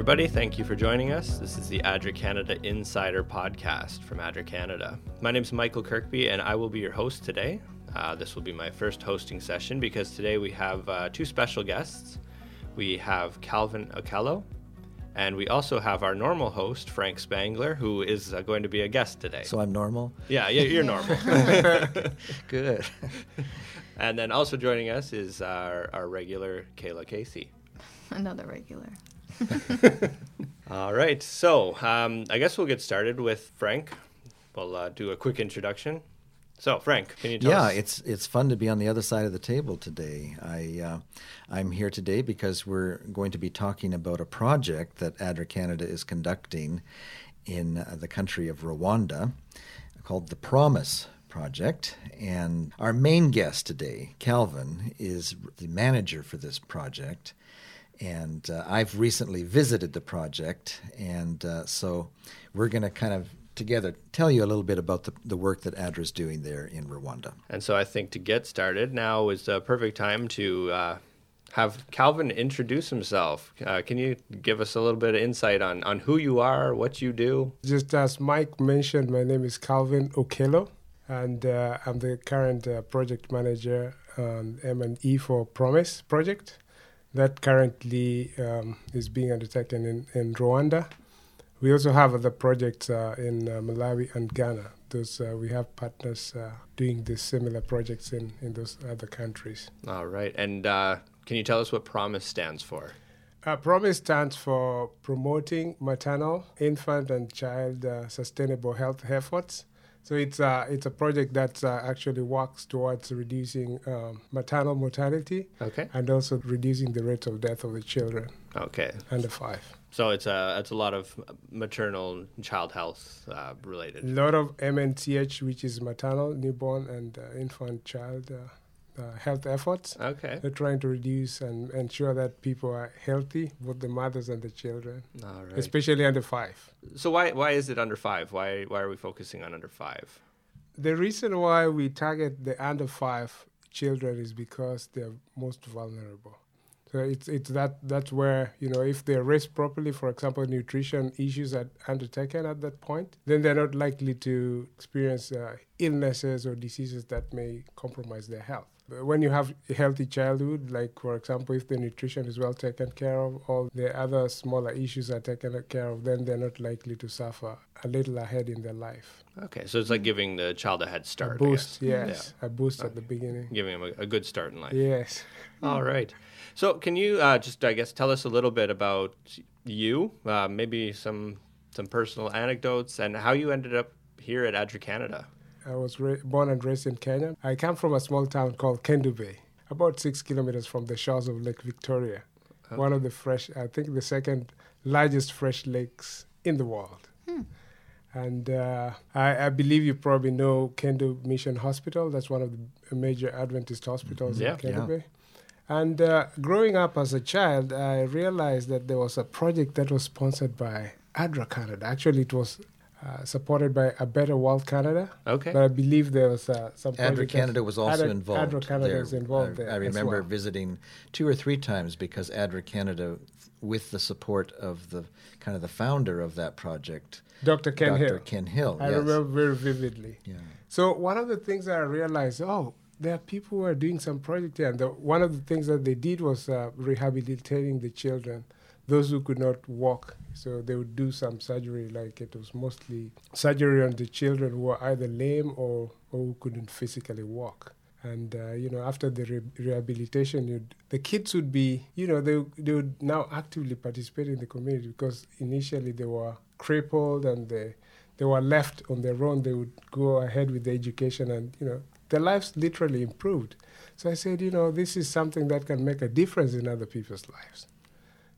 everybody. Thank you for joining us. This is the ADRA Canada Insider podcast from ADRA Canada. My name is Michael Kirkby, and I will be your host today. Uh, this will be my first hosting session because today we have uh, two special guests. We have Calvin Okello, and we also have our normal host, Frank Spangler, who is uh, going to be a guest today. So I'm normal? Yeah, yeah you're normal. Good. and then also joining us is our, our regular Kayla Casey. Another regular. All right, so um, I guess we'll get started with Frank. We'll uh, do a quick introduction. So, Frank, can you tell yeah, us? Yeah, it's it's fun to be on the other side of the table today. I uh, I'm here today because we're going to be talking about a project that ADRA Canada is conducting in uh, the country of Rwanda, called the Promise Project. And our main guest today, Calvin, is the manager for this project. And uh, I've recently visited the project, and uh, so we're going to kind of together tell you a little bit about the, the work that ADRA is doing there in Rwanda. And so I think to get started now is the perfect time to uh, have Calvin introduce himself. Uh, can you give us a little bit of insight on, on who you are, what you do? Just as Mike mentioned, my name is Calvin Okello, and uh, I'm the current uh, project manager on M&E for Promise project that currently um, is being undertaken in, in Rwanda. We also have other projects uh, in uh, Malawi and Ghana. Those uh, we have partners uh, doing these similar projects in, in those other countries. All right, and uh, can you tell us what Promise stands for? Uh, Promise stands for promoting maternal, infant, and child sustainable health efforts. So it's a it's a project that uh, actually works towards reducing um, maternal mortality, okay, and also reducing the rate of death of the children. Okay, under five. So it's a it's a lot of maternal child health uh, related. A lot of MNCH, which is maternal, newborn, and uh, infant child. Uh, health efforts. Okay. They're trying to reduce and ensure that people are healthy, both the mothers and the children, All right. especially under five. So why why is it under five? Why why are we focusing on under five? The reason why we target the under five children is because they're most vulnerable. So it's it's that that's where you know if they're raised properly, for example, nutrition issues are undertaken at that point, then they're not likely to experience uh, illnesses or diseases that may compromise their health. When you have a healthy childhood, like for example, if the nutrition is well taken care of, all the other smaller issues are taken care of, then they're not likely to suffer a little ahead in their life. Okay, so it's like giving the child a head start. A boost, yes, yeah. a boost okay. at the beginning, giving them a, a good start in life. Yes. All right. So, can you uh, just, I guess, tell us a little bit about you, uh, maybe some some personal anecdotes, and how you ended up here at ADRA Canada? I was ra- born and raised in Kenya. I come from a small town called Kendu Bay, about six kilometers from the shores of Lake Victoria, okay. one of the fresh, I think, the second largest fresh lakes in the world. Hmm. And uh, I, I, believe you probably know Kendu Mission Hospital. That's one of the major Adventist hospitals yeah, in Kendu yeah. Bay. And uh, growing up as a child, I realized that there was a project that was sponsored by ADRA Canada. Actually, it was uh, supported by A Better World Canada. Okay. But I believe there was uh, some. ADRA Canada was also ADRA, involved. ADRA Canada there. was involved I, there. I remember well. visiting two or three times because ADRA Canada, with the support of the kind of the founder of that project, Dr. Ken Dr. Hill. Ken Hill. I yes. remember very vividly. Yeah. So one of the things that I realized, oh, there are people who are doing some project here. And the, one of the things that they did was uh, rehabilitating the children, those who could not walk. So they would do some surgery, like it was mostly surgery on the children who were either lame or, or who couldn't physically walk. And, uh, you know, after the re- rehabilitation, the kids would be, you know, they, they would now actively participate in the community because initially they were crippled and they, they were left on their own. They would go ahead with the education and, you know, their lives literally improved. So I said, you know, this is something that can make a difference in other people's lives.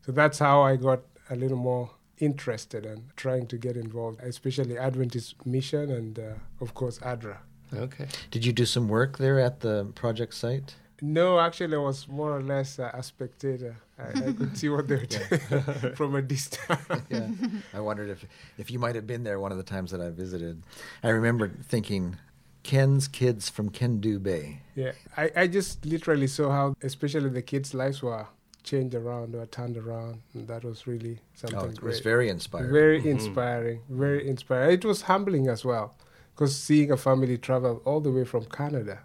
So that's how I got a little more interested in trying to get involved, especially Adventist Mission and, uh, of course, ADRA. Okay. Did you do some work there at the project site? No, actually, I was more or less uh, a spectator. I, I could see what they were doing from a distance. yeah. I wondered if, if you might have been there one of the times that I visited. I remember thinking, Ken's kids from Kendu Bay. Yeah, I, I just literally saw how, especially the kids' lives were changed around or turned around. And that was really something Oh, it great. was very inspiring. Very Mhm. inspiring, very inspiring. It was humbling as well, because seeing a family travel all the way from Canada,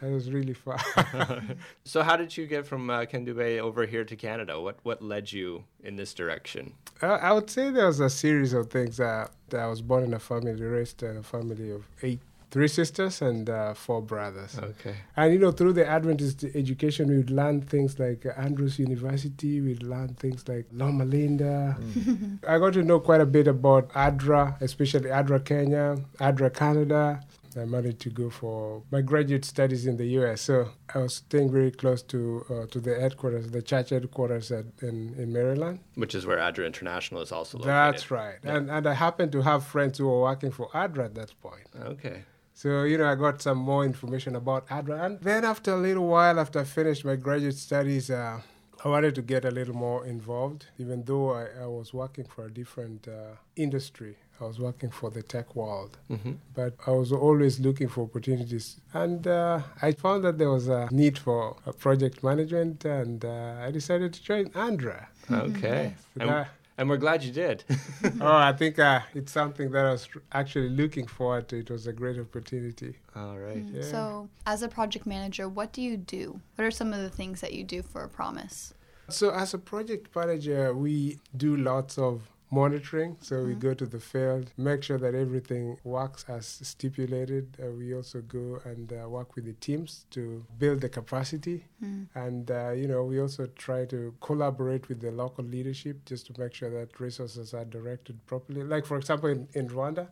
that was really fun. so how did you get from uh, Kendu Bay over here to Canada? What what led you in this direction? I I would say there was a series of things. Uh, that I was born in a family, raised in a family of eight, three sisters and uh, four brothers. Okay. And you know, through the Adventist education, we'd learn things like Andrews University, we'd learn things like Loma Linda. I got to know quite a bit about ADRA, especially ADRA Kenya, ADRA Canada. I managed to go for my graduate studies in the U.S. So I was staying very close to uh, to the headquarters, the church headquarters at, in in Maryland. Which is where ADRA International is also located. That's right. Yeah. And and I happened to have friends who were working for ADRA at that point. Okay. So, you know, I got some more information about ADRA. And then after a little while, after I finished my graduate studies, uh, I wanted to get a little more involved, even though I, I was working for a different uh, industry. I was working for the tech world, hmm but I was always looking for opportunities. And uh, I found that there was a need for a project management, and uh, I decided to join ADRA. Okay. So And, that- and we're glad you did. oh, I think uh, it's something that I was actually looking forward to. It was a great opportunity. All right. Yeah. So, as a project manager, what do you do? What are some of the things that you do for a promise? So, as a project manager, we do lots of monitoring. So, we go to the field, make sure that everything works as stipulated. Uh, we also go and uh, work with the teams to build the capacity. Mm. And, uh, you know, we also try to collaborate with the local leadership just to make sure that resources are directed properly. Like, for example, in, in Rwanda,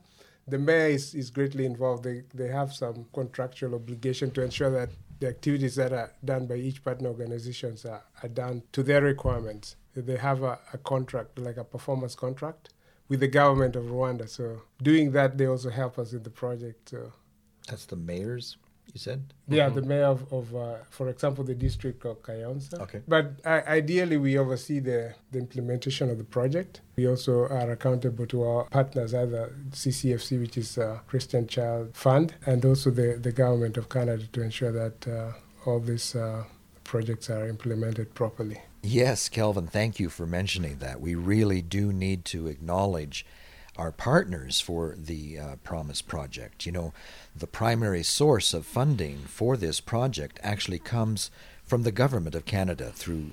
the mayor is, is greatly involved. They, they have some contractual obligation to ensure that the activities that are done by each partner organizations are, are done to their requirements. They have a, a contract, like a performance contract, with the government of Rwanda. So doing that, they also help us in the project. So That's the mayors, you said? yeah, Mhm. the mayor of, of uh, for example, the district of Kayonza. Okay. But uh, ideally, we oversee the, the implementation of the project. We also are accountable to our partners, either CCFC, which is uh, Christian Child Fund, and also the, the government of Canada to ensure that uh, all these uh, projects are implemented properly. Yes, Kelvin, thank you for mentioning that. We really do need to acknowledge our partners for the uh, Promise Project. You know, the primary source of funding for this project actually comes from the Government of Canada through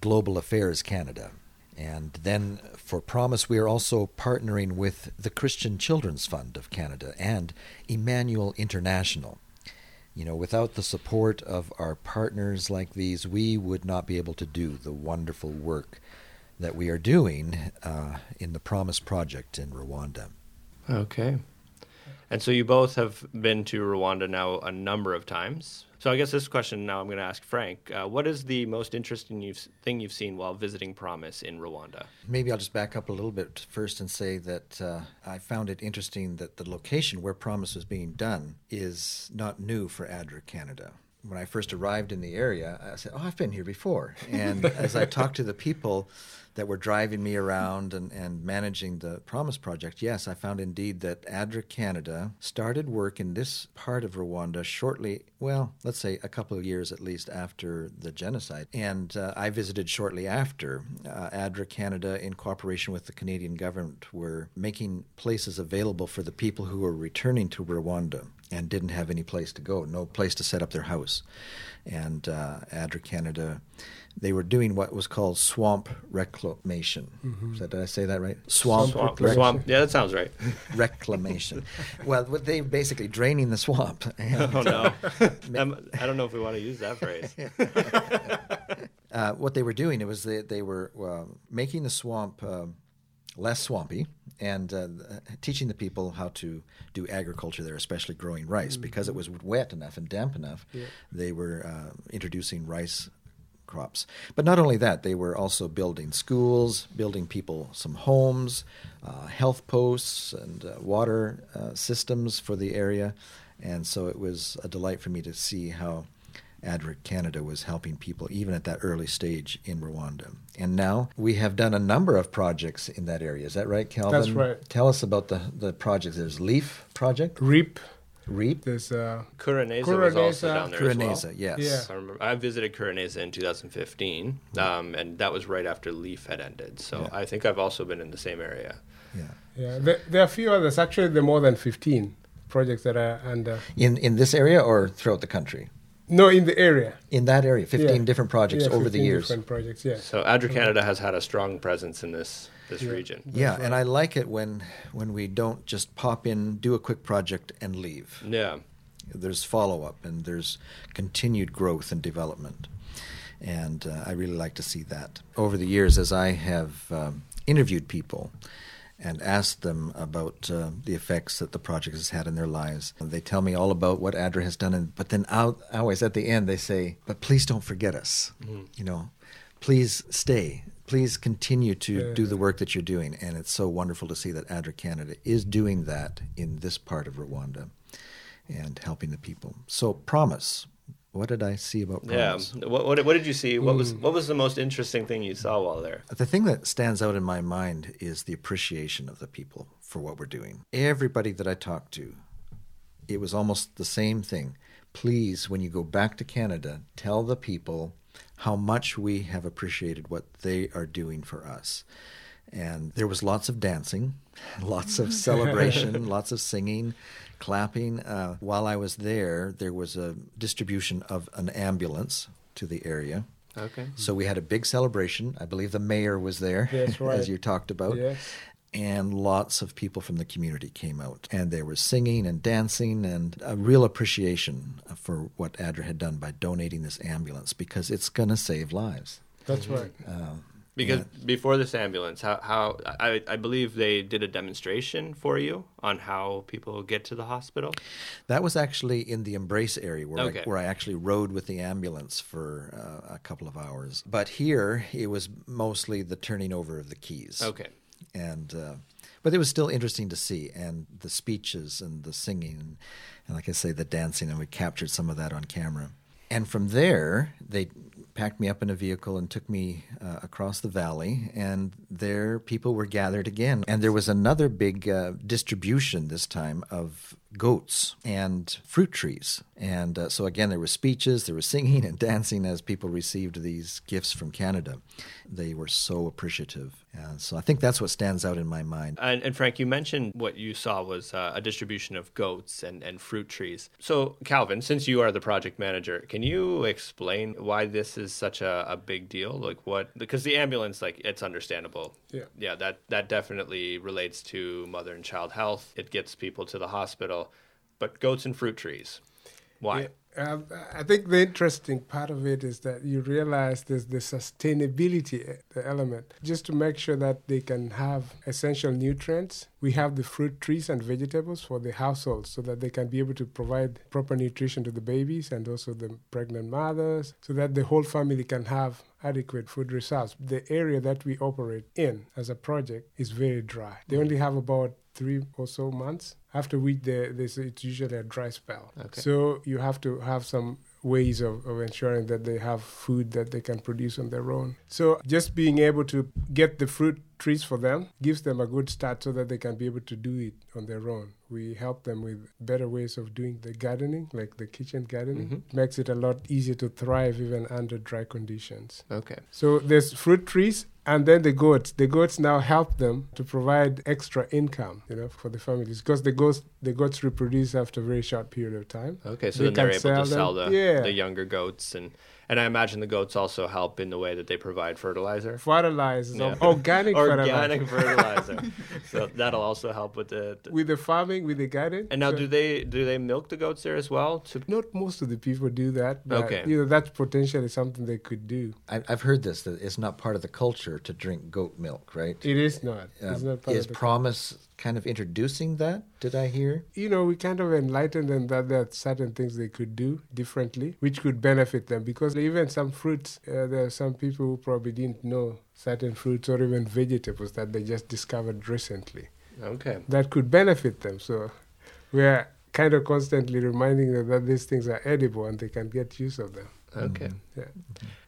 Global Affairs Canada. And then for Promise, we are also partnering with the Christian Children's Fund of Canada and Emmanuel International. You know, without the support of our partners like these, we would not be able to do the wonderful work that we are doing uh, in the Promise Project in Rwanda. Okay. And so you both have been to Rwanda now a number of times. So I guess this question now I'm going to ask Frank. Uh, what is the most interesting you've, thing you've seen while visiting Promise in Rwanda? Maybe I'll just back up a little bit first and say that uh, I found it interesting that the location where Promise was being done is not new for ADRA Canada. When I first arrived in the area, I said, Oh, I've been here before. And as I talked to the people that were driving me around and, and managing the Promise Project, yes, I found indeed that ADRA Canada started work in this part of Rwanda shortly, well, let's say a couple of years at least after the genocide. And uh, I visited shortly after. Uh, ADRA Canada, in cooperation with the Canadian government, were making places available for the people who were returning to Rwanda and didn't have any place to go, no place to set up their house. And uh, ADRA Canada, they were doing what was called swamp reclamation. Is that, did I say that right? Swamp, Swamp. rec- Swamp. Yeah, that sounds right. reclamation. well, what they basically draining the swamp. And, oh, no. Um, I don't know if we want to use that phrase. uh, what they were doing it was they, they were uh, making the swamp um less swampy and uh, teaching the people how to do agriculture there, especially growing rice, because it was wet enough and damp enough. Yeah. They were uh, introducing rice crops. But not only that, they were also building schools, building people some homes, uh, health posts, and uh, water uh, systems for the area. And so it was a delight for me to see how ADRA Canada was helping people even at that early stage in Rwanda. And now we have done a number of projects in that area. Is that right, Calvin? That's right. Tell us about the, the projects. There's LEAF project. REAP, Reap? There's uh, Kuraneza was also down there Kuraneza, as well. yes. Yeah. I remember I visited Kuraneza in 2015, um, and that was right after Leaf had ended. So Yeah. I think I've also been in the same area. Yeah. yeah, there, there are a few others. Actually, there are more than 15 projects that are under. In in this area or throughout the country? No, in the area. In that area, 15 Yeah. different projects Yeah, over the years. Different projects, yes. So Adra Canada has had a strong presence in this this Yeah. region. Yeah, That's and. I like it when when we don't just pop in, do a quick project, and leave. Yeah. There's follow up and there's continued growth and development, and uh, I really like to see that. Over the years, as I have um, interviewed people and asked them about uh, the effects that the project has had in their lives, they tell me all about what ADRA has done, and but then out, always at the end they say, "But please don't forget us." You know, please stay. Please continue to Yeah. do the work that you're doing, and it's so wonderful to see that ADRA Canada is doing that in this part of Rwanda and helping the people. So, promise. What did I see about Yeah. promise? What, what, what did you see? What was Mm. what was the most interesting thing you saw while there? The thing that stands out in my mind is the appreciation of the people for what we're doing. Everybody that I talked to, it was almost the same thing. Please, when you go back to Canada, tell the people how much we have appreciated what they are doing for us. And there was lots of dancing, lots of celebration, lots of singing, clapping. Uh, while I was there, there was a distribution of an ambulance to the area. Okay. So we had a big celebration. I believe the mayor was there, That's right. as you talked about. Yes. And lots of people from the community came out. And they were singing and dancing and a real appreciation for what ADRA had done by donating this ambulance because it's going to save lives. That's right. Um, Because Yeah. before this ambulance, how, how I, I believe they did a demonstration for you on how people get to the hospital. that was actually in the Embrace area where, Okay. I, where I actually rode with the ambulance for uh, a couple of hours. But here, it was mostly the turning over of the keys. Okay. And uh, but it was still interesting to see and the speeches and the singing and, like I say the dancing and we captured some of that on camera. And from there they packed me up in a vehicle and took me uh, across the valley and there people were gathered again. And there was another big uh, distribution this time of goats and fruit trees and uh, so again there were speeches there was singing and dancing as people received these gifts from canada they were so appreciative and so i think that's what stands out in my mind And, and Frank, you mentioned what you saw was uh, a distribution of goats and, and fruit trees. So, Calvin, since you are the project manager, can you explain why this is such a, a big deal? Like, what? Because the ambulance, like, it's understandable. Yeah. Yeah, that, that definitely relates to mother and child health. It gets people to the hospital. But goats and fruit trees, why? Yeah, I think the interesting part of it is that you realize there's the sustainability the element. Just to make sure that they can have essential nutrients, we have the fruit trees and vegetables for the households so that they can be able to provide proper nutrition to the babies and also the pregnant mothers so that the whole family can have adequate food reserves. The area that we operate in as a project is very dry. They only have about three or so months, after which there, there's, it's usually a dry spell. Okay. So you have to have some ways of, of ensuring that they have food that they can produce on their own. So just being able to get the fruit trees for them gives them a good start so that they can be able to do it on their own. We help them with better ways of doing the gardening, like the kitchen gardening. Mhm. Makes it a lot easier to thrive even under dry conditions. Okay. So there's fruit trees and then the goats. The goats now help them to provide extra income, you know, for the families because the goats the goats reproduce after a very short period of time. Okay, so They then they're able to sell sell them. the, Yeah. the younger goats. And, and I imagine the goats also help in the way that they provide fertilizer. Fertilizer, Yeah. organic, Organic fertilizer. fertilizer. so that'll also help with the. the- with the farming, with the garden. and now, So- do they do they milk the goats there as well? To not most of the people do that, but Okay. you know that's potentially something they could do. I, I've heard this that it's not part of the culture to drink goat milk, right? It is not. it's Um, not part is of the Promise kind of introducing that? Did I hear? you know, we kind of enlightened them that there are certain things they could do differently, which could benefit them. Because even some fruits, uh, there are some people who probably didn't know certain fruits or even vegetables that they just discovered recently okay. that could benefit them. So we are kind of constantly reminding them that these things are edible and they can get use of them. Okay. Yeah.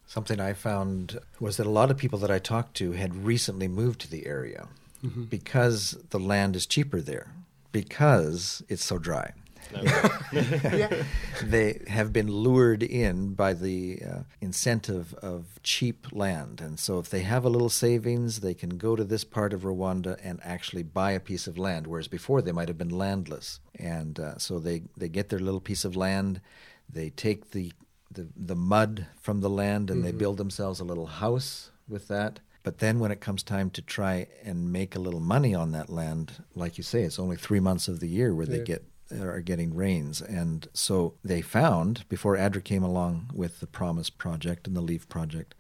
Something I found was that a lot of people that I talked to had recently moved to the area Mm-hmm. because the land is cheaper there, because it's so dry. yeah. they have been lured in by the uh, incentive of cheap land. And so, if they have a little savings, they can go to this part of Rwanda and actually buy a piece of land, whereas before they might have been landless. And uh, so, they, they get their little piece of land, they take the, the, the mud from the land, and Mm-hmm. they build themselves a little house with that. But then, when it comes time to try and make a little money on that land, like you say, it's only three months of the year where they Yeah. get are getting rains. And so they found, before ADRA came along with the Promise Project and the Leaf Project,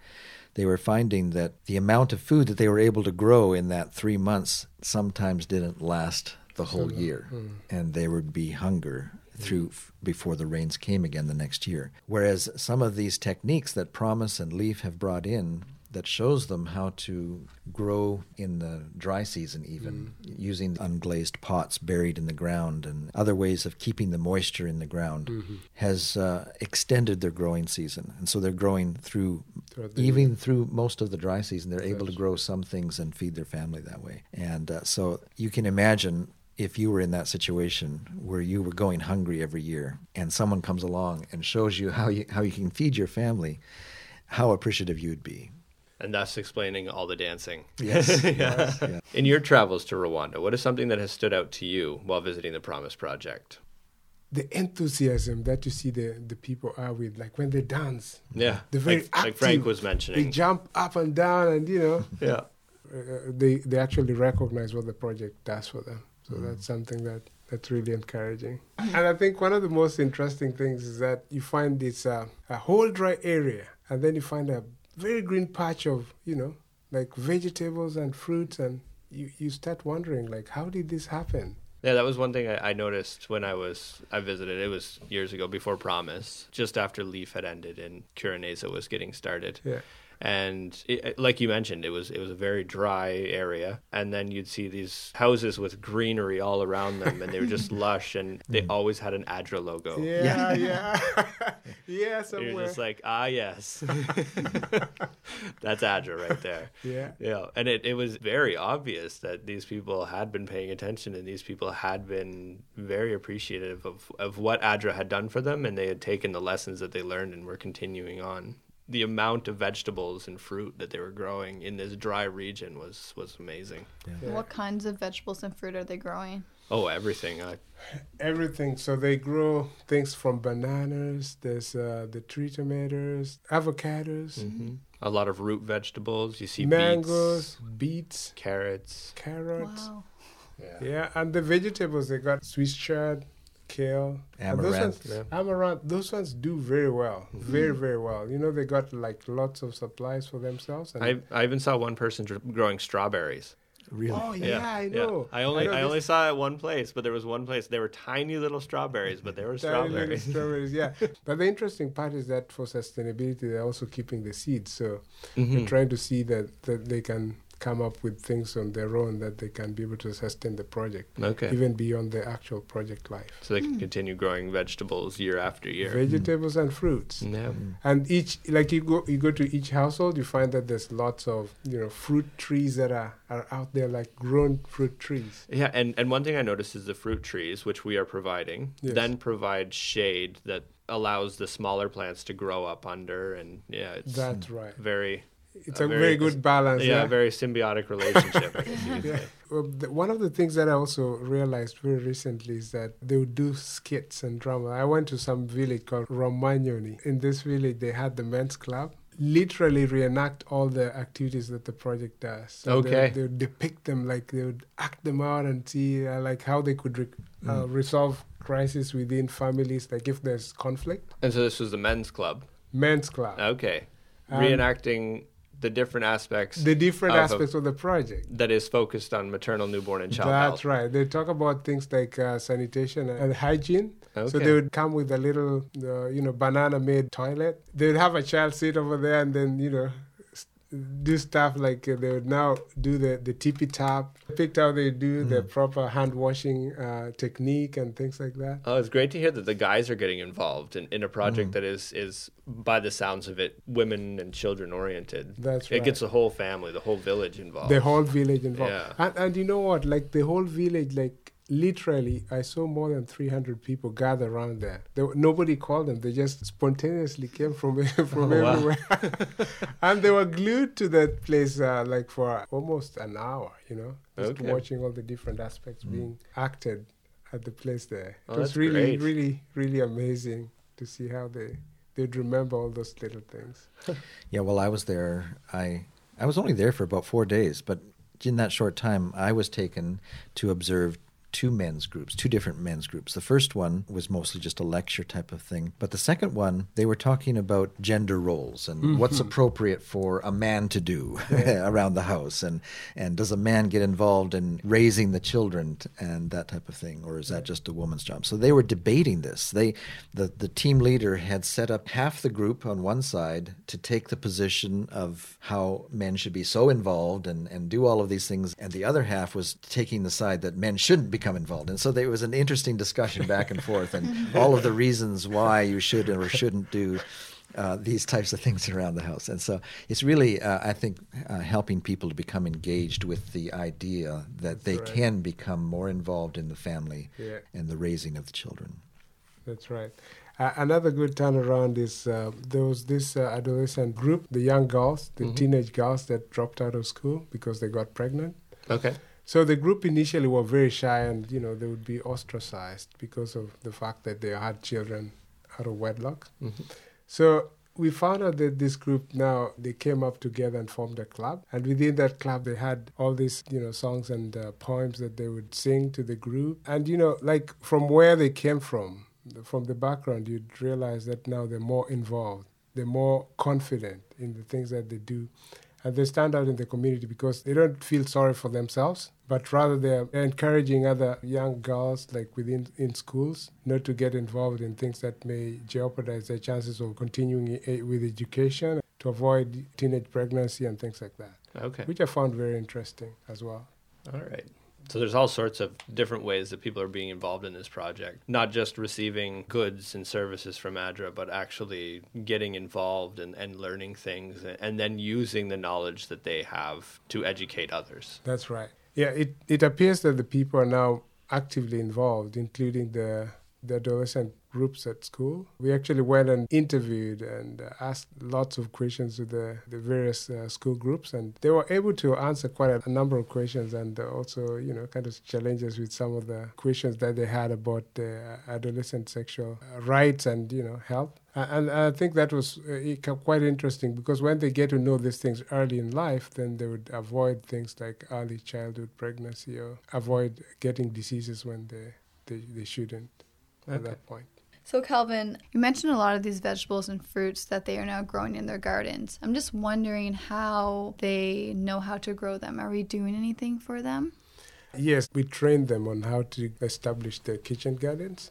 they were finding that the amount of food that they were able to grow in that three months sometimes didn't last the whole year. Hmm. And there would be hunger hmm. through f- before the rains came again the next year. Whereas some of these techniques that Promise and Leaf have brought in that shows them how to grow in the dry season even using unglazed pots buried in the ground and other ways of keeping the moisture in the ground has uh, extended their growing season. And so they're growing through the even through most of the dry season they're able to grow some things and feed their family that way. And uh, so you can imagine if you were in that situation where you were going hungry every year and someone comes along and shows you how you how you can feed your family how appreciative you'd be and thus explaining all the dancing. Yes. yeah. yes, yeah. In your travels to Rwanda, what is something that has stood out to you while visiting the Promise Project? The enthusiasm that you see the, the people are with, like when they dance, Yeah, They're very like, like Frank active. was they jump up and down, and you know, Yeah, uh, uh, they they actually recognize what the project does for them. So mm. that's something that that's really encouraging. And I think one of the most interesting things is that you find it's a, uh, a whole dry area, and then you find a very green patch of you know like vegetables and fruits, and you you start wondering like how did this happen? yeah, that was one thing I, I noticed when I was I visited. It was years ago before Promise, just after Leaf had ended and Kuraneza was getting started. Yeah. And it, like you mentioned, it was it was a very dry area, and then you'd see these houses with greenery all around them, and they were just lush, and they always had an Adra logo. Yeah, yeah, yeah. You're just like, ah, yes, that's Adra right there. yeah. Yeah, and it, it was very obvious that these people had been paying attention and these people had been very appreciative of, of what ADRA had done for them and they had taken the lessons that they learned and were continuing on. The amount of vegetables and fruit that they were growing in this dry region was, was amazing. Yeah. What kinds of vegetables and fruit are they growing? Oh, everything. I, Everything. So they grow things from bananas. There's uh, the tree tomatoes, avocados, a lot of root vegetables. You see mangoes, beets, beets, carrots. carrots. Wow. Yeah, and the vegetables they got Swiss chard, kale, and those Amaranth. ones, amaranth. Those ones do very well, Mm-hmm. very very well. You know they got like lots of supplies for themselves. And I, I even saw one person dr- growing strawberries. Really? oh yeah, I know. I only know I, only saw it one place, but there was one place. They were tiny little strawberries, but they were tiny little strawberries. strawberries. Yeah, but the interesting part is that for sustainability, they're also keeping the seeds. So Mhm. they're trying to see that, that they can come up with things on their own that they can be able to sustain the project, Okay. even beyond the actual project life. So they can hmm. continue growing vegetables year after year. Vegetables and fruits. Yeah. Hmm. And each, like you go, you go to each household, you find that there's lots of, you know, fruit trees that are, are out there, like grown fruit trees. Yeah, and, and one thing I noticed is the fruit trees, which we are providing, Yes. then provide shade that allows the smaller plants to grow up under, and yeah, it's That's right. very It's a a, very- very, good balance. yeah, Yeah. very symbiotic relationship. Guess Yeah. Well, the, one of the things that I also realized very recently is that they would do skits and drama. I went to some village called Romanyoni. In this village, they had the men's club. Literally reenact all the activities that the project does. So Okay. They, they would depict them, like they would act them out and see uh, like how they could re- uh, Mm. resolve crisis within families, like if there's conflict. And so this was the men's club. Men's club. Okay. Um, Reenacting the different aspects the different of a- aspects of the project. that is focused on maternal, newborn, and child That's health. right. They talk about things like uh, sanitation and hygiene. okay. So they would come with a little, uh, you know, banana-made toilet. They'd have a child sit over there and then, you know, do stuff like uh, they would now do the, the tippy tap. Picked how they do the proper hand washing uh, technique and things like that. Oh, it's great to hear that the guys are getting involved in, in a project that is, is, by the sounds of it, women and children oriented. That's right. It gets the whole family, the whole village involved. The whole village involved. Yeah. And, and you know what? Like the whole village, like literally, I saw more than 300 people gather around there. there nobody called them. They just spontaneously came from, from oh, everywhere. Wow. and they were glued to that place uh, like for almost an hour, you know, just okay. watching all the different aspects mm. being acted at the place there. It oh, was really, great. really, really amazing to see how they they'd remember all those little things. yeah, well, I was there. I I was only there for about four days, but in that short time, I was taken to observe two men's groups, two different men's groups. The first one was mostly just a lecture type of thing, but the second one, they were talking about gender roles and mm-hmm. what's appropriate for a man to do yeah. around the house, and and does a man get involved in raising the children and that type of thing, or is that just a woman's job? So they were debating this. They the the team leader had set up half the group on one side to take the position of how men should be so involved and and do all of these things, and the other half was taking the side that men shouldn't be become involved. And so there was an interesting discussion back and forth, and all of the reasons why you should or shouldn't do uh, these types of things around the house. And so it's really, uh, I think, uh, helping people to become engaged with the idea that they right. can become more involved in the family yeah. and the raising of the children. That's right. Uh, another good turnaround is uh, there was this uh, adolescent group, the young girls, the mm-hmm. teenage girls that dropped out of school because they got pregnant. Okay. So the group initially were very shy, and you know they would be ostracized because of the fact that they had children out of wedlock. Mm-hmm. So we found out that this group now they came up together and formed a club, and within that club they had all these you know songs and uh, poems that they would sing to the group, and you know like from where they came from, from the background, you'd realize that now they're more involved, they're more confident in the things that they do and they stand out in the community because they don't feel sorry for themselves but rather they're encouraging other young girls like within in schools not to get involved in things that may jeopardize their chances of continuing with education to avoid teenage pregnancy and things like that. Okay. Which i found very interesting as well. All right so there's all sorts of different ways that people are being involved in this project, not just receiving goods and services from ADRA, but actually getting involved and, and learning things and then using the knowledge that they have to educate others. That's right. Yeah, it, it appears that the people are now actively involved, including the the adolescent groups at school. We actually went and interviewed and uh, asked lots of questions to the, the various uh, school groups, and they were able to answer quite a, a number of questions and uh, also, you know, kind of challenges with some of the questions that they had about uh, adolescent sexual rights and, you know, health. And I think that was uh, quite interesting because when they get to know these things early in life, then they would avoid things like early childhood pregnancy or avoid getting diseases when they, they, they shouldn't okay. at that point. So, Calvin, you mentioned a lot of these vegetables and fruits that they are now growing in their gardens. I'm just wondering how they know how to grow them. Are we doing anything for them? Yes, we train them on how to establish their kitchen gardens.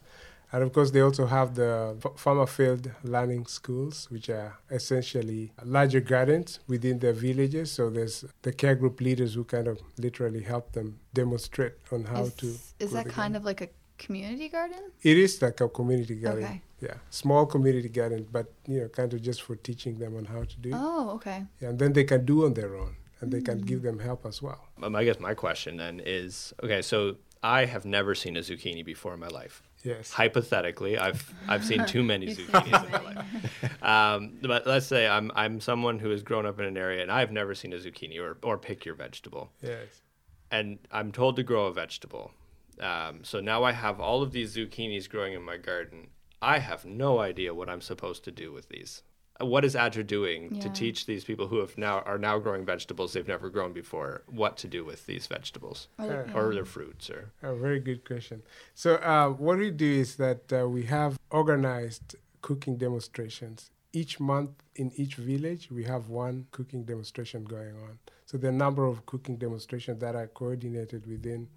And of course, they also have the farmer field learning schools, which are essentially larger gardens within their villages. So there's the care group leaders who kind of literally help them demonstrate on how is, to. Is that kind of like a community garden? It is like a community garden. Okay. Yeah, small community garden, but you know, kind of just for teaching them on how to do. Oh, okay. Yeah, and then they can do on their own, and they mm. can give them help as well. Um, I guess my question then is, okay, so I have never seen a zucchini before in my life. Yes. Hypothetically, I've I've seen too many zucchinis in my life. Um, but let's say I'm I'm someone who has grown up in an area and I've never seen a zucchini or or pick your vegetable. Yes. And I'm told to grow a vegetable. Um, so now I have all of these zucchinis growing in my garden. I have no idea what I'm supposed to do with these. Uh, what is ADRA doing yeah. to teach these people who have now are now growing vegetables they've never grown before what to do with these vegetables or, or their fruits? Or a very good question. So uh, what we do is that uh, we have organized cooking demonstrations each month in each village. We have one cooking demonstration going on. So the number of cooking demonstrations that are coordinated within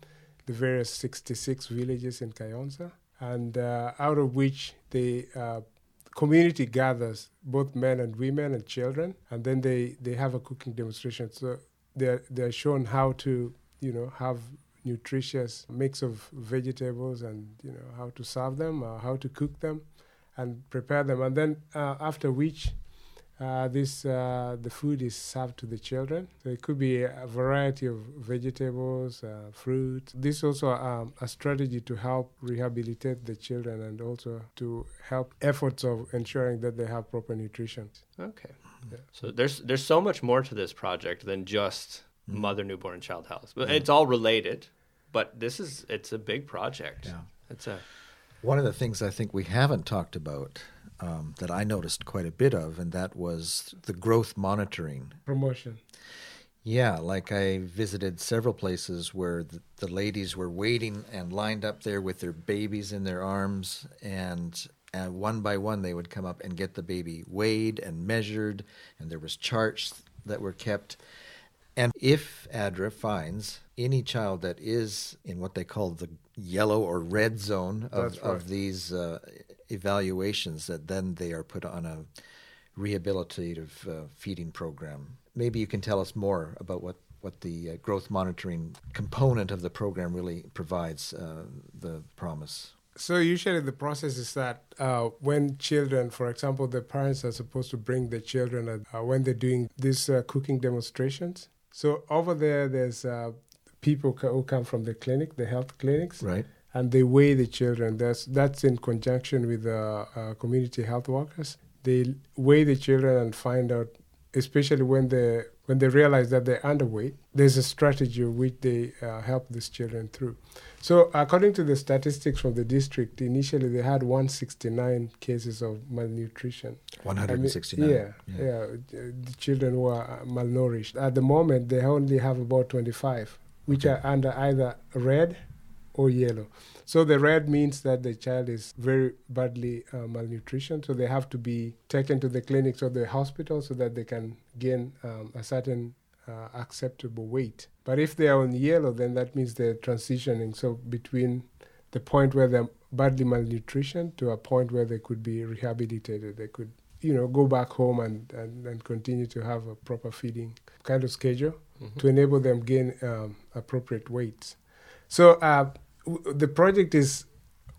the various 66 villages in Kayonza, and uh, out of which the uh, community gathers both men and women and children, and then they, they have a cooking demonstration. So they're, they're shown how to, you know, have nutritious mix of vegetables and, you know, how to serve them, how to cook them and prepare them. And then uh, after which Uh, this uh, the food is served to the children. So it could be a variety of vegetables, uh, fruit. This is also um, a strategy to help rehabilitate the children and also to help efforts of ensuring that they have proper nutrition. Okay. Yeah. So there's there's so much more to this project than just mother, newborn, and child health. But It's all related, but this is it's a big project. Yeah. It's a One of the things I think we haven't talked about um, that I noticed quite a bit of, and that was the growth monitoring. Promotion. Yeah, like I visited several places where the, the ladies were waiting and lined up there with their babies in their arms, and and one by one they would come up and get the baby weighed and measured, and there was charts that were kept. And if ADRA finds any child that is in what they call the yellow or red zone of, right. of these uh, evaluations, that then they are put on a rehabilitative uh, feeding program. Maybe you can tell us more about what, what the uh, growth monitoring component of the program really provides uh, the promise. So usually the process is that uh, when children, for example, the parents are supposed to bring the children uh, when they're doing these uh, cooking demonstrations. So over there, there's uh, people who come from the clinic, the health clinics, Right. And they weigh the children. That's that's in conjunction with the uh, community health workers. They weigh the children and find out, especially when they when they realize that they're underweight. There's a strategy which they uh, help these children through. So, according to the statistics from the district, initially they had 169 cases of malnutrition. I mean, 169. yeah, yeah, uh, the children were uh, malnourished. At the moment, they only have about 25, which are under either red or yellow. So the red means that the child is very badly uh, malnutrition. So they have to be taken to the clinics or the hospital so that they can gain um, a certain uh, acceptable weight. But if they are on yellow, then that means they're transitioning. So between the point where they're badly malnutrition to a point where they could be rehabilitated, they could, you know, go back home and, and, and continue to have a proper feeding kind of schedule to enable them gain um, appropriate weights. So uh, the project is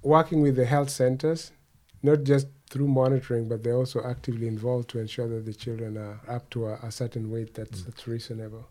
working with the health centers, not just through monitoring, but they're also actively involved to ensure that the children are up to a, a certain weight that's, mm. that's reasonable,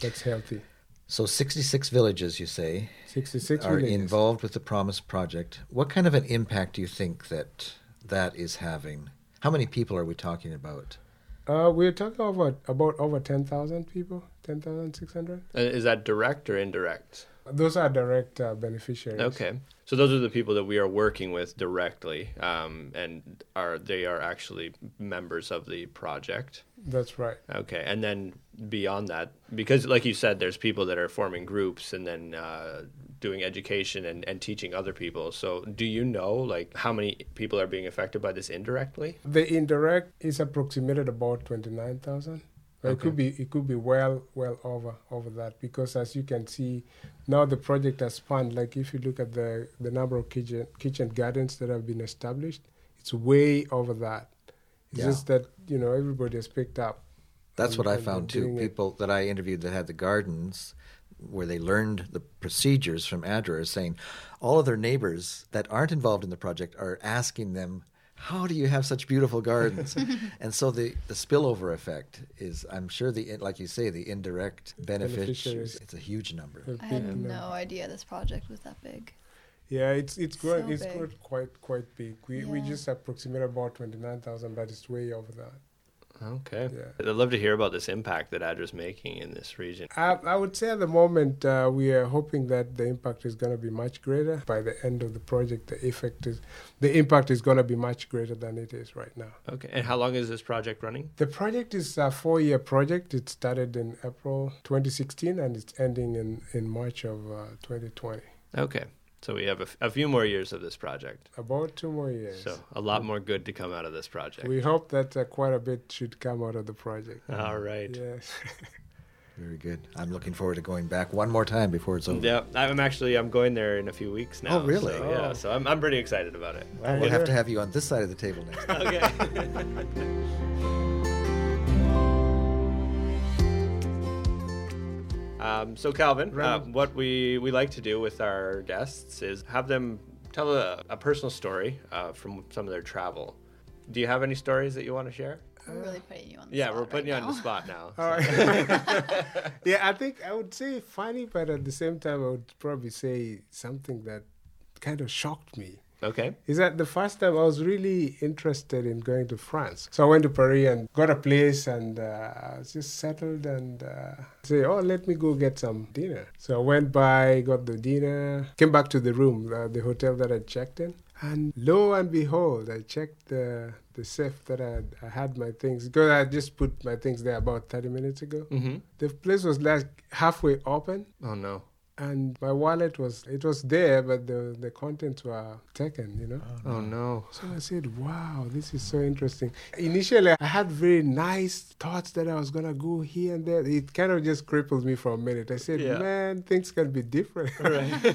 that's healthy. So 66 villages, you say, 66 are villages. involved with the Promise Project. What kind of an impact do you think that that is having? How many people are we talking about? Uh, we're talking about about over ten thousand people, ten thousand six hundred. Uh, Is that direct or indirect? Those are direct uh, beneficiaries. Okay. So those are the people that we are working with directly, um, and are they are actually members of the project. That's right. Okay, and then beyond that, because like you said, there's people that are forming groups and then uh, doing education and, and teaching other people. So do you know like how many people are being affected by this indirectly? The indirect is approximated about twenty nine thousand. It could be it could be well well over over that because as you can see now the project has spanned like if you look at the the number of kitchen kitchen gardens that have been established it's way over that. It's Yeah. just that you know everybody has picked up. That's and- what I found too. doing it. People that I interviewed that had the gardens where they learned the procedures from ADRA are saying all of their neighbors that aren't involved in the project are asking them, How do you have such beautiful gardens? and so the, the spillover effect is, I'm sure, the like you say, the indirect benefits, Beneficiaries. it's a huge number. I had big no idea this project was that big. Yeah, it's it's growing. So it's big. growing quite quite big. We we just approximate about twenty nine thousand, but it's way over that. Okay. Yeah. I'd love to hear about this impact that ADRA's is making in this region. I, I would say at the moment uh, we are hoping that the impact is going to be much greater. By the end of the project, the effect is the impact is going to be much greater than it is right now. Okay. And how long is this project running? The project is a four-year project. It started in April 2016 and it's ending in in March of uh, 2020. Okay. So we have a, f- a few more years of this project. About two more years. So a lot more good to come out of this project. we hope that uh, quite a bit should come out of the project. All right. Yes. Very good. I'm looking forward to going back one more time before it's over. Yeah, I'm actually I'm going there in a few weeks now. Oh, really? So, yeah, Oh. so I'm I'm pretty excited about it. Well, We'll have to have you on this side of the table next. Okay. um, so Calvin, uh, what we we like to do with our guests is have them tell a, a personal story uh, from some of their travel. Do you have any stories that you want to share? We're really putting you on the Yeah, spot we're putting right you on the spot now. All right. yeah, I think I would say funny, but at the same time, I would probably say something that kind of shocked me. Okay. Is that the first time I was really interested in going to France? So I went to Paris and got a place, and uh, I was just settled and uh, say, "Oh, let me go get some dinner." So I went by, got the dinner, came back to the room, uh, the hotel that I checked in, and lo and behold, I checked the the safe that I had, I had my things because I just put my things there about thirty minutes ago. Mm-hmm. The place was like halfway open, Oh no. And my wallet was it was there, but the the contents were taken. You know. Oh, oh no. So I said, wow, this is so interesting. Initially, I had very nice thoughts that I was going to go here and there. It kind of just crippled me for a minute. I said, Yeah. man, things can be different.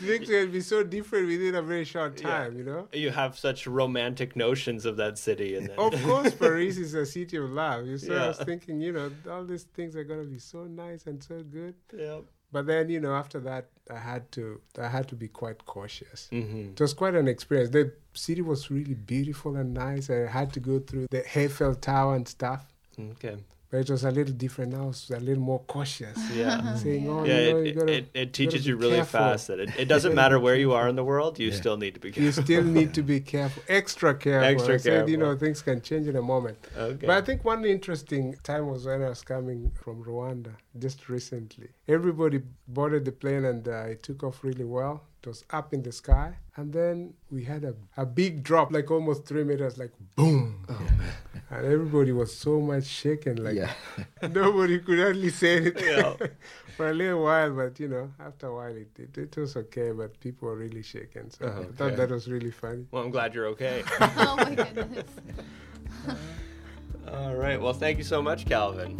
things can be so different within a very short Yeah. time, you know? You have such romantic notions of that city, and then Of course, Paris is a city of love. You so I was thinking, you know, all these things are going to be so nice and so good. yeah. But then, you know, after that, I had to, I had to be quite cautious. Mm-hmm. It was quite an experience. The city was really beautiful and nice. I had to go through the Eiffel Tower and stuff, Okay. But it was a little different. I was a little more cautious, Yeah. saying, "Oh, Yeah, you know, it, you gotta, it, it teaches be you really careful. fast that it, it doesn't matter where you are in the world, you Yeah. still need to be careful. you still need to be careful, extra careful." Extra I said, you know, things can change in a moment. Okay. But I think one interesting time was when I was coming from Rwanda just recently. Everybody boarded the plane and uh, it took off really well. It was up in the sky. And then we had a, a big drop, like almost three meters, like boom. oh, And everybody was so much shaken, like yeah. nobody could hardly say anything Yeah. for a little while. But, you know, after a while, it, it, it was okay, but people were really shaken. So uh-huh. I Okay. thought that was really funny. Well, I'm glad you're okay. oh my goodness. All right. Well, thank you so much, Calvin.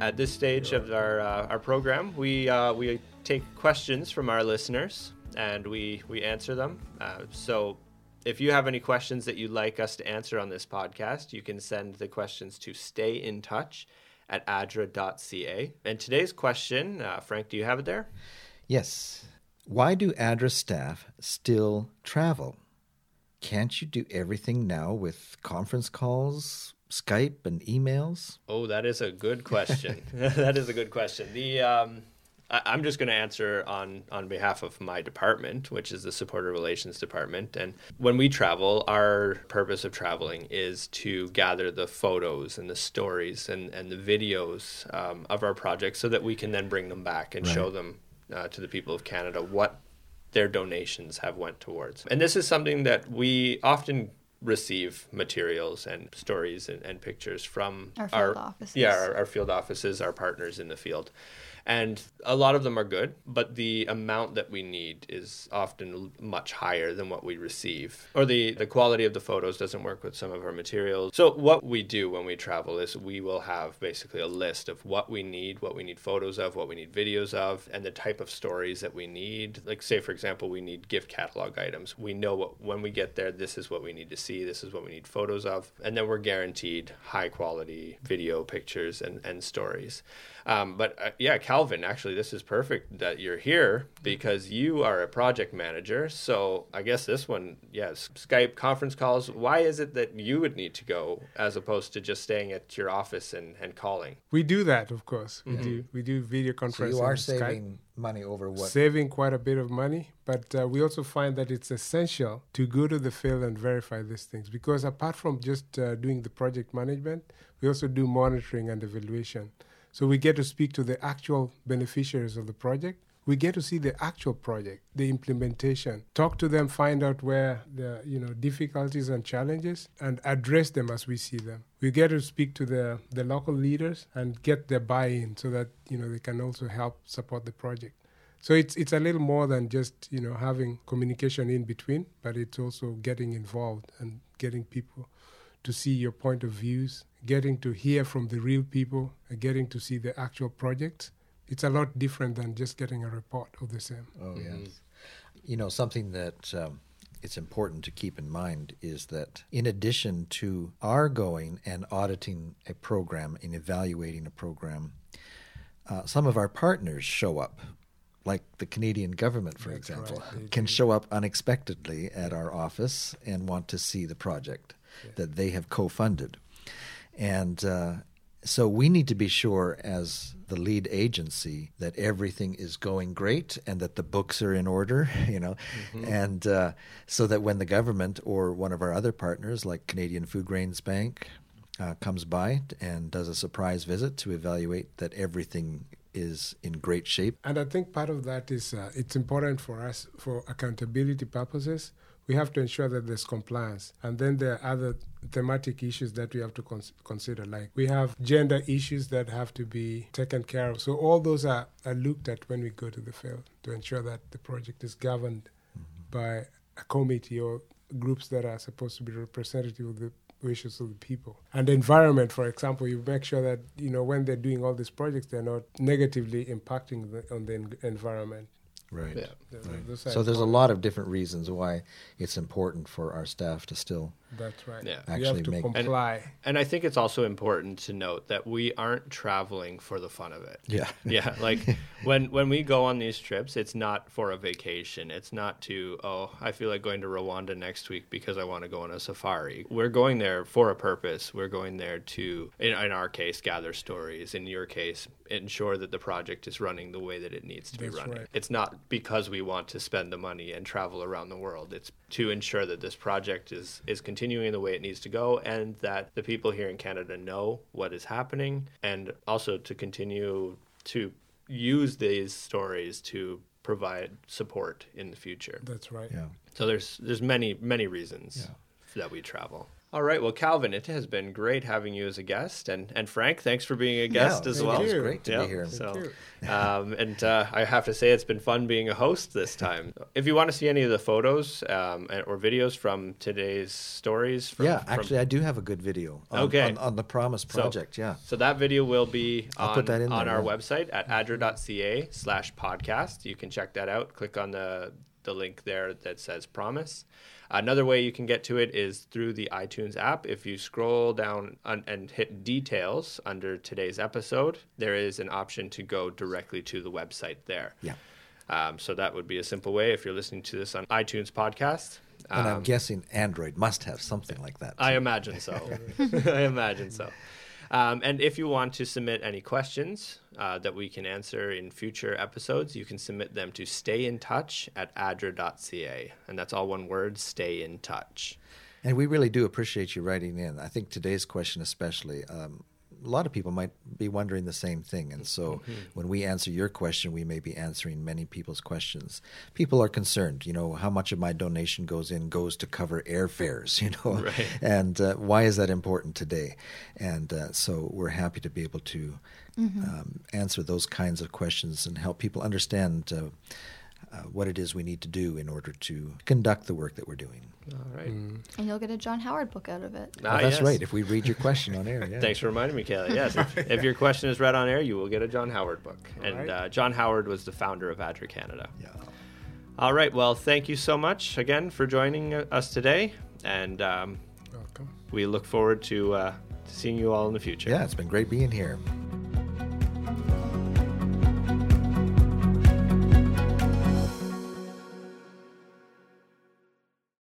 At this stage of our uh, our program, we uh, we take questions from our listeners and we we answer them. Uh, so, if you have any questions that you'd like us to answer on this podcast, you can send the questions to stay in touch at adra.ca. And today's question, uh, Frank, do you have it there? Yes. Why do ADRA staff still travel? Can't you do everything now with conference calls, Skype, and emails? Oh, that is a good question. that is a good question. The um, I, I'm just going to answer on on behalf of my department, which is the supporter relations department. And when we travel, our purpose of traveling is to gather the photos and the stories and and the videos um, of our projects, so that we can then bring them back and show them uh, to the people of Canada what their donations have went towards. And this is something that we often receive materials and stories and, and pictures from Our field offices. Yeah, our, our field offices, our partners in the field. And a lot of them are good, but the amount that we need is often much higher than what we receive. Or the, the quality of the photos doesn't work with some of our materials. So, what we do when we travel is we will have basically a list of what we need, what we need photos of, what we need videos of, and the type of stories that we need. Like, say, for example, we need gift catalog items. We know what when we get there, this is what we need to see, this is what we need photos of, and then we're guaranteed high quality video, pictures, and, and stories. Um, but uh, yeah, Calvin, actually, this is perfect that you're here because you are a project manager. So I guess this one, yes, Skype conference calls. Why is it that you would need to go as opposed to just staying at your office and, and calling? We do that, of course. We do. We do video So you are on Skype. saving money over what? saving quite a bit of money. But uh, we also find that it's essential to go to the field and verify these things because apart from just uh, doing the project management, we also do monitoring and evaluation. So we get to speak to the actual beneficiaries of the project. We get to see the actual project, the implementation, talk to them, find out where the you know difficulties and challenges, and address them as we see them. We get to speak to the the local leaders and get their buy-in so that you know they can also help support the project. So it's it's a little more than just you know having communication in between, but it's also getting involved and getting people to see your point of views, getting to hear from the real people, getting to see the actual projects. It's a lot different than just getting a report of the same. Oh, yes. You know, something that um, it's important to keep in mind is that in addition to our going and auditing a program and evaluating a program, uh, some of our partners show up like the Canadian government, for That's example, right, can do. show up unexpectedly at our office and want to see the project that they have co funded. And uh, so we need to be sure, as the lead agency, that everything is going great and that the books are in order, you know, and uh, so that when the government or one of our other partners, like Canadian Foodgrains Bank, uh, comes by and does a surprise visit to evaluate that everything is in great shape. And I think part of that is uh, it's important for us for accountability purposes. We have to ensure that there's compliance. And then there are other thematic issues that we have to cons- consider. Like we have gender issues that have to be taken care of. So all those are, are looked at when we go to the field to ensure that the project is governed mm-hmm. by a committee or groups that are supposed to be representative of the wishes of the people. And the environment, for example, you make sure that you know when they're doing all these projects, they're not negatively impacting the, on the en- environment. Right. Yeah. Right. So there's a lot of different reasons why it's important for our staff to still That's right. Yeah. you Actually have to make- And- comply. And I think it's also important to note that we aren't traveling for the fun of it. yeah yeah like when when we go on these trips it's not for a vacation it's not to oh i feel like going to rwanda next week because i want to go on a safari we're going there for a purpose we're going there to in, in our case gather stories in your case ensure that the project is running the way that it needs to That's be running right. it's not because we want to spend the money and travel around the world it's to ensure that this project is is continuing the way it needs to go and that the people here in canada know what is happening and also to continue to use these stories to provide support in the future. That's right. yeah So there's there's many many reasons that we travel. All right, well, Calvin, it has been great having you as a guest, and and Frank, thanks for being a guest Yeah, as thank well. you. it's great to Yeah, be here So, um, and uh, I have to say, it's been fun being a host this time. If you want to see any of the photos um, or videos from today's stories, from, yeah from- actually i do have a good video on, Okay. on, on the promise So- project yeah So that video will be I'll on, put that in on there, our yeah. website at adra.ca slash podcast. You can check that out. Click on the, the link there that says promise. Another way you can get to it is through the iTunes app. If you scroll down on, and hit details under today's episode, there is an option to go directly to the website there. yeah Um, so that would be a simple way if you're listening to this on iTunes podcast. and i'm Um, guessing android must have something like that I imagine so. I imagine so. Um, and if you want to submit any questions uh, that we can answer in future episodes, you can submit them to stay in touch at adra.ca. And that's all one word stay in touch. And we really do appreciate you writing in. I think today's question, especially, um, a lot of people might be wondering the same thing. And so Mm-hmm. when we answer your question, we may be answering many people's questions. People are concerned, you know, how much of my donation goes in goes to cover airfares, you know, Right. and uh, why is that important today? And uh, so we're happy to be able to um, answer those kinds of questions and help people understand. Uh, uh, what it is we need to do in order to conduct the work that we're doing. All right. Mm. And you'll get a John Howard book out of it. Ah, Oh, that's yes. right. If we read your question on air, yeah. Thanks for reminding me, Kayla. Yes, if, if your question is read on air, you will get a John Howard book. And right. uh, John Howard was the founder of ADRA Canada. Yeah. All right. Well, thank you so much again for joining uh, us today. And um, Welcome. we look forward to uh, seeing you all in the future. Yeah, it's been great being here.